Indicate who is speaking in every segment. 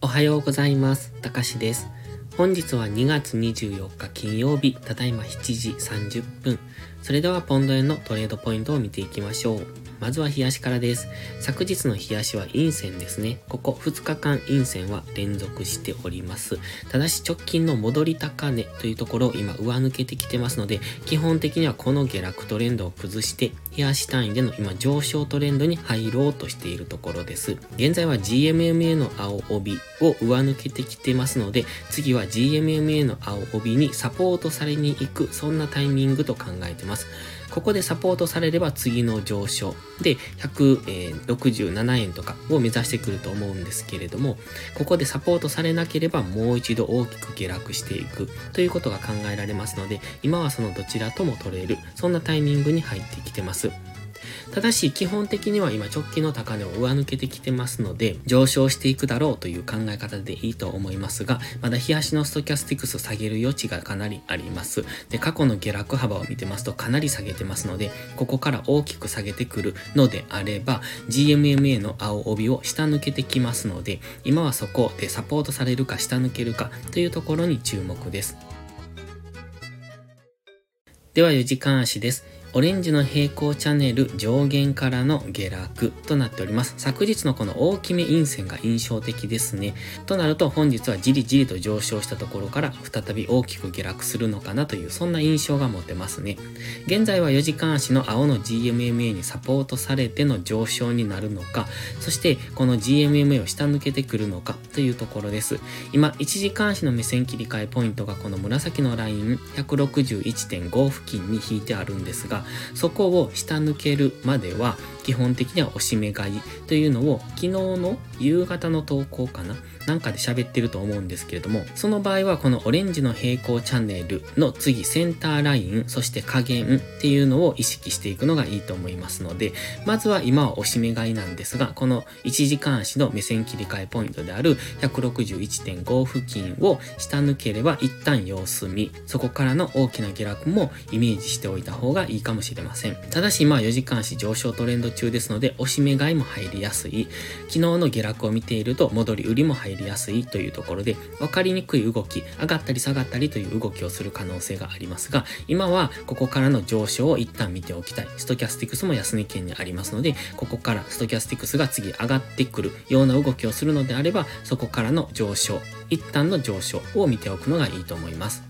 Speaker 1: おはようございます。たかしです。本日は2月24日金曜日、ただいま7時30分。それではポンド円のトレードポイントを見ていきましょう。まずは冷やしからです。昨日の冷やしは陰線ですね。ここ2日間陰線は連続しております。ただし直近の戻り高値というところを今上抜けてきてますので、基本的にはこの下落トレンドを崩して、冷やし単位での今上昇トレンドに入ろうとしているところです。現在は GMMA の青帯を上抜けてきてますので、次は GMMA の青帯にサポートされに行く、そんなタイミングと考えてます。ここでサポートされれば次の上昇で167円とかを目指してくると思うんですけれども、ここでサポートされなければもう一度大きく下落していくということが考えられますので、今はそのどちらとも取れる、そんなタイミングに入ってきてます。ただし、基本的には今直近の高値を上抜けてきてますので、上昇していくだろうという考え方でいいと思いますが、まだ日足のストキャスティクス下げる余地がかなりあります。で、過去の下落幅を見てますとかなり下げてますので、ここから大きく下げてくるのであれば、GMMA の青帯を下抜けてきますので、今はそこでサポートされるか下抜けるかというところに注目です。では4時間足です。オレンジの平行チャンネル上限からの下落となっております。昨日のこの大きめ陰線が印象的ですね。となると本日はじりじりと上昇したところから再び大きく下落するのかなというそんな印象が持てますね。現在は4時間足の青の GMMA にサポートされての上昇になるのか、そしてこの GMMA を下抜けてくるのかというところです。今、1時間足の目線切り替えポイントがこの紫のライン161.5付近に引いてあるんですが、そこを下抜けるまでは基本的にはおし目買いというのを昨日の夕方の投稿かななんかで喋ってると思うんですけれども、その場合はこのオレンジの平行チャンネルの次センターライン、そして加減っていうのを意識していくのがいいと思いますので、まずは今は押し目買いなんですが、この1時間足の目線切り替えポイントである161.5付近を下抜ければ一旦様子見、そこからの大きな下落もイメージしておいた方がいいかもしれません。ただし今は4時間足上昇トレンド中ですので、押し目買いも入りやすい。昨日の下落を見ていると戻り売りも入りやすいというところで、分かりにくい動き、上がったり下がったりという動きをする可能性がありますが、今はここからの上昇を一旦見ておきたい。ストキャスティクスも安値圏にありますので、ここからストキャスティクスが次上がってくるような動きをするのであれば、そこからの上昇、一旦の上昇を見ておくのがいいと思います。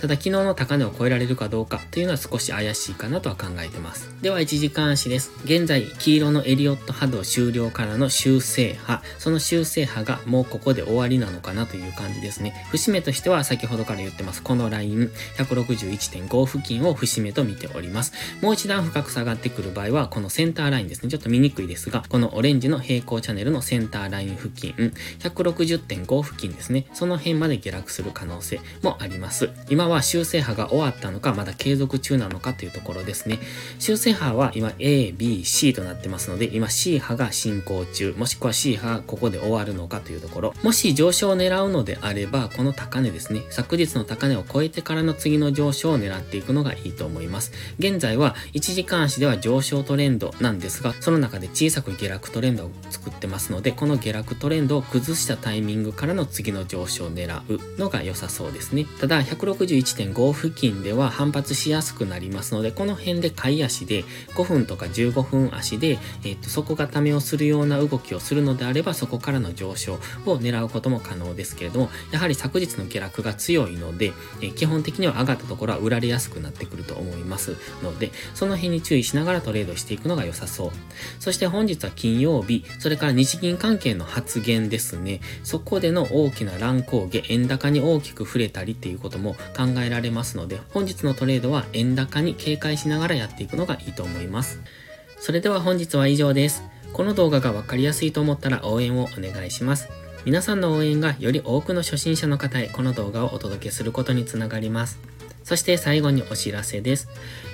Speaker 1: ただ昨日の高値を超えられるかどうかというのは少し怪しいかなとは考えてます。では1時間足です。現在、黄色のエリオット波動終了からの修正波、その修正波がもうここで終わりなのかなという感じですね。節目としては先ほどから言ってます。このライン、161.5付近を節目と見ております。もう一段深く下がってくる場合は、このセンターラインですね。ちょっと見にくいですが、このオレンジの平行チャンネルのセンターライン付近、160.5付近ですね。その辺まで下落する可能性もあります。今は修正波が終わったのか、まだ継続中なのかというところですね。修正波は今 A、B、C となってますので、今 C 波が進行中、もしくは C 波がここで終わるのかというところ。もし上昇を狙うのであれば、この高値ですね。昨日の高値を超えてからの次の上昇を狙っていくのがいいと思います。現在は1時間足では上昇トレンドなんですが、その中で小さく下落トレンドを作ってますので、この下落トレンドを崩したタイミングからの次の上昇を狙うのが良さそうですね。ただ、61.5付近では反発しやすくなりますので、この辺で買い足で5分とか15分足で、えっと、底固めをするような動きをするのであれば、そこからの上昇を狙うことも可能ですけれども、やはり昨日の下落が強いので、え基本的には上がったところは売られやすくなってくると思いますので、その辺に注意しながらトレードしていくのが良さそう。そして本日は金曜日、それから日銀関係の発言ですね。そこでの大きな乱高下、円高に大きく触れたりっていうことも考えられますので、本日のトレードは円高に警戒しながらやっていくのがいいと思います。それでは本日は以上です。この動画がわかりやすいと思ったら応援をお願いします。皆さんの応援がより多くの初心者の方へこの動画をお届けすることにつながります。そして最後にお知らせです。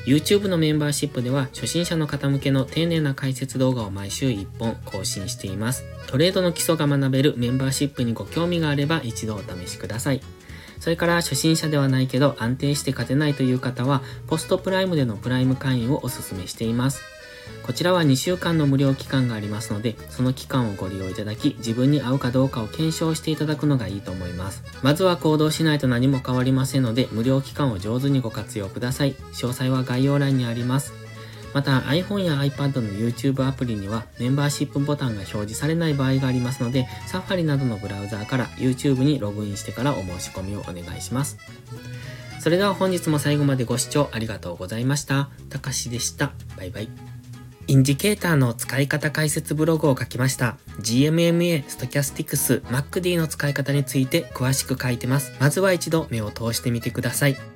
Speaker 1: YouTube のメンバーシップでは初心者の方向けの丁寧な解説動画を毎週1本更新しています。トレードの基礎が学べるメンバーシップにご興味があれば一度お試しください。それから初心者ではないけど安定して勝てないという方は、ポストプライムでのプライム会員をお勧めしています。こちらは2週間の無料期間がありますので、その期間をご利用いただき、自分に合うかどうかを検証していただくのがいいと思います。まずは行動しないと何も変わりませんので、無料期間を上手にご活用ください。詳細は概要欄にあります。また iPhone や iPad の YouTube アプリにはメンバーシップボタンが表示されない場合がありますので、サファリなどのブラウザーから YouTube にログインしてからお申し込みをお願いします。それでは本日も最後までご視聴ありがとうございました。たかしでした。バイバイ。インジケーターの使い方解説ブログを書きました。GMMA、Stochastics、MacD の使い方について詳しく書いてます。まずは一度目を通してみてください。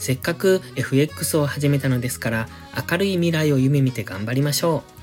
Speaker 1: せっかく FX を始めたのですから明るい未来を夢見て頑張りましょう。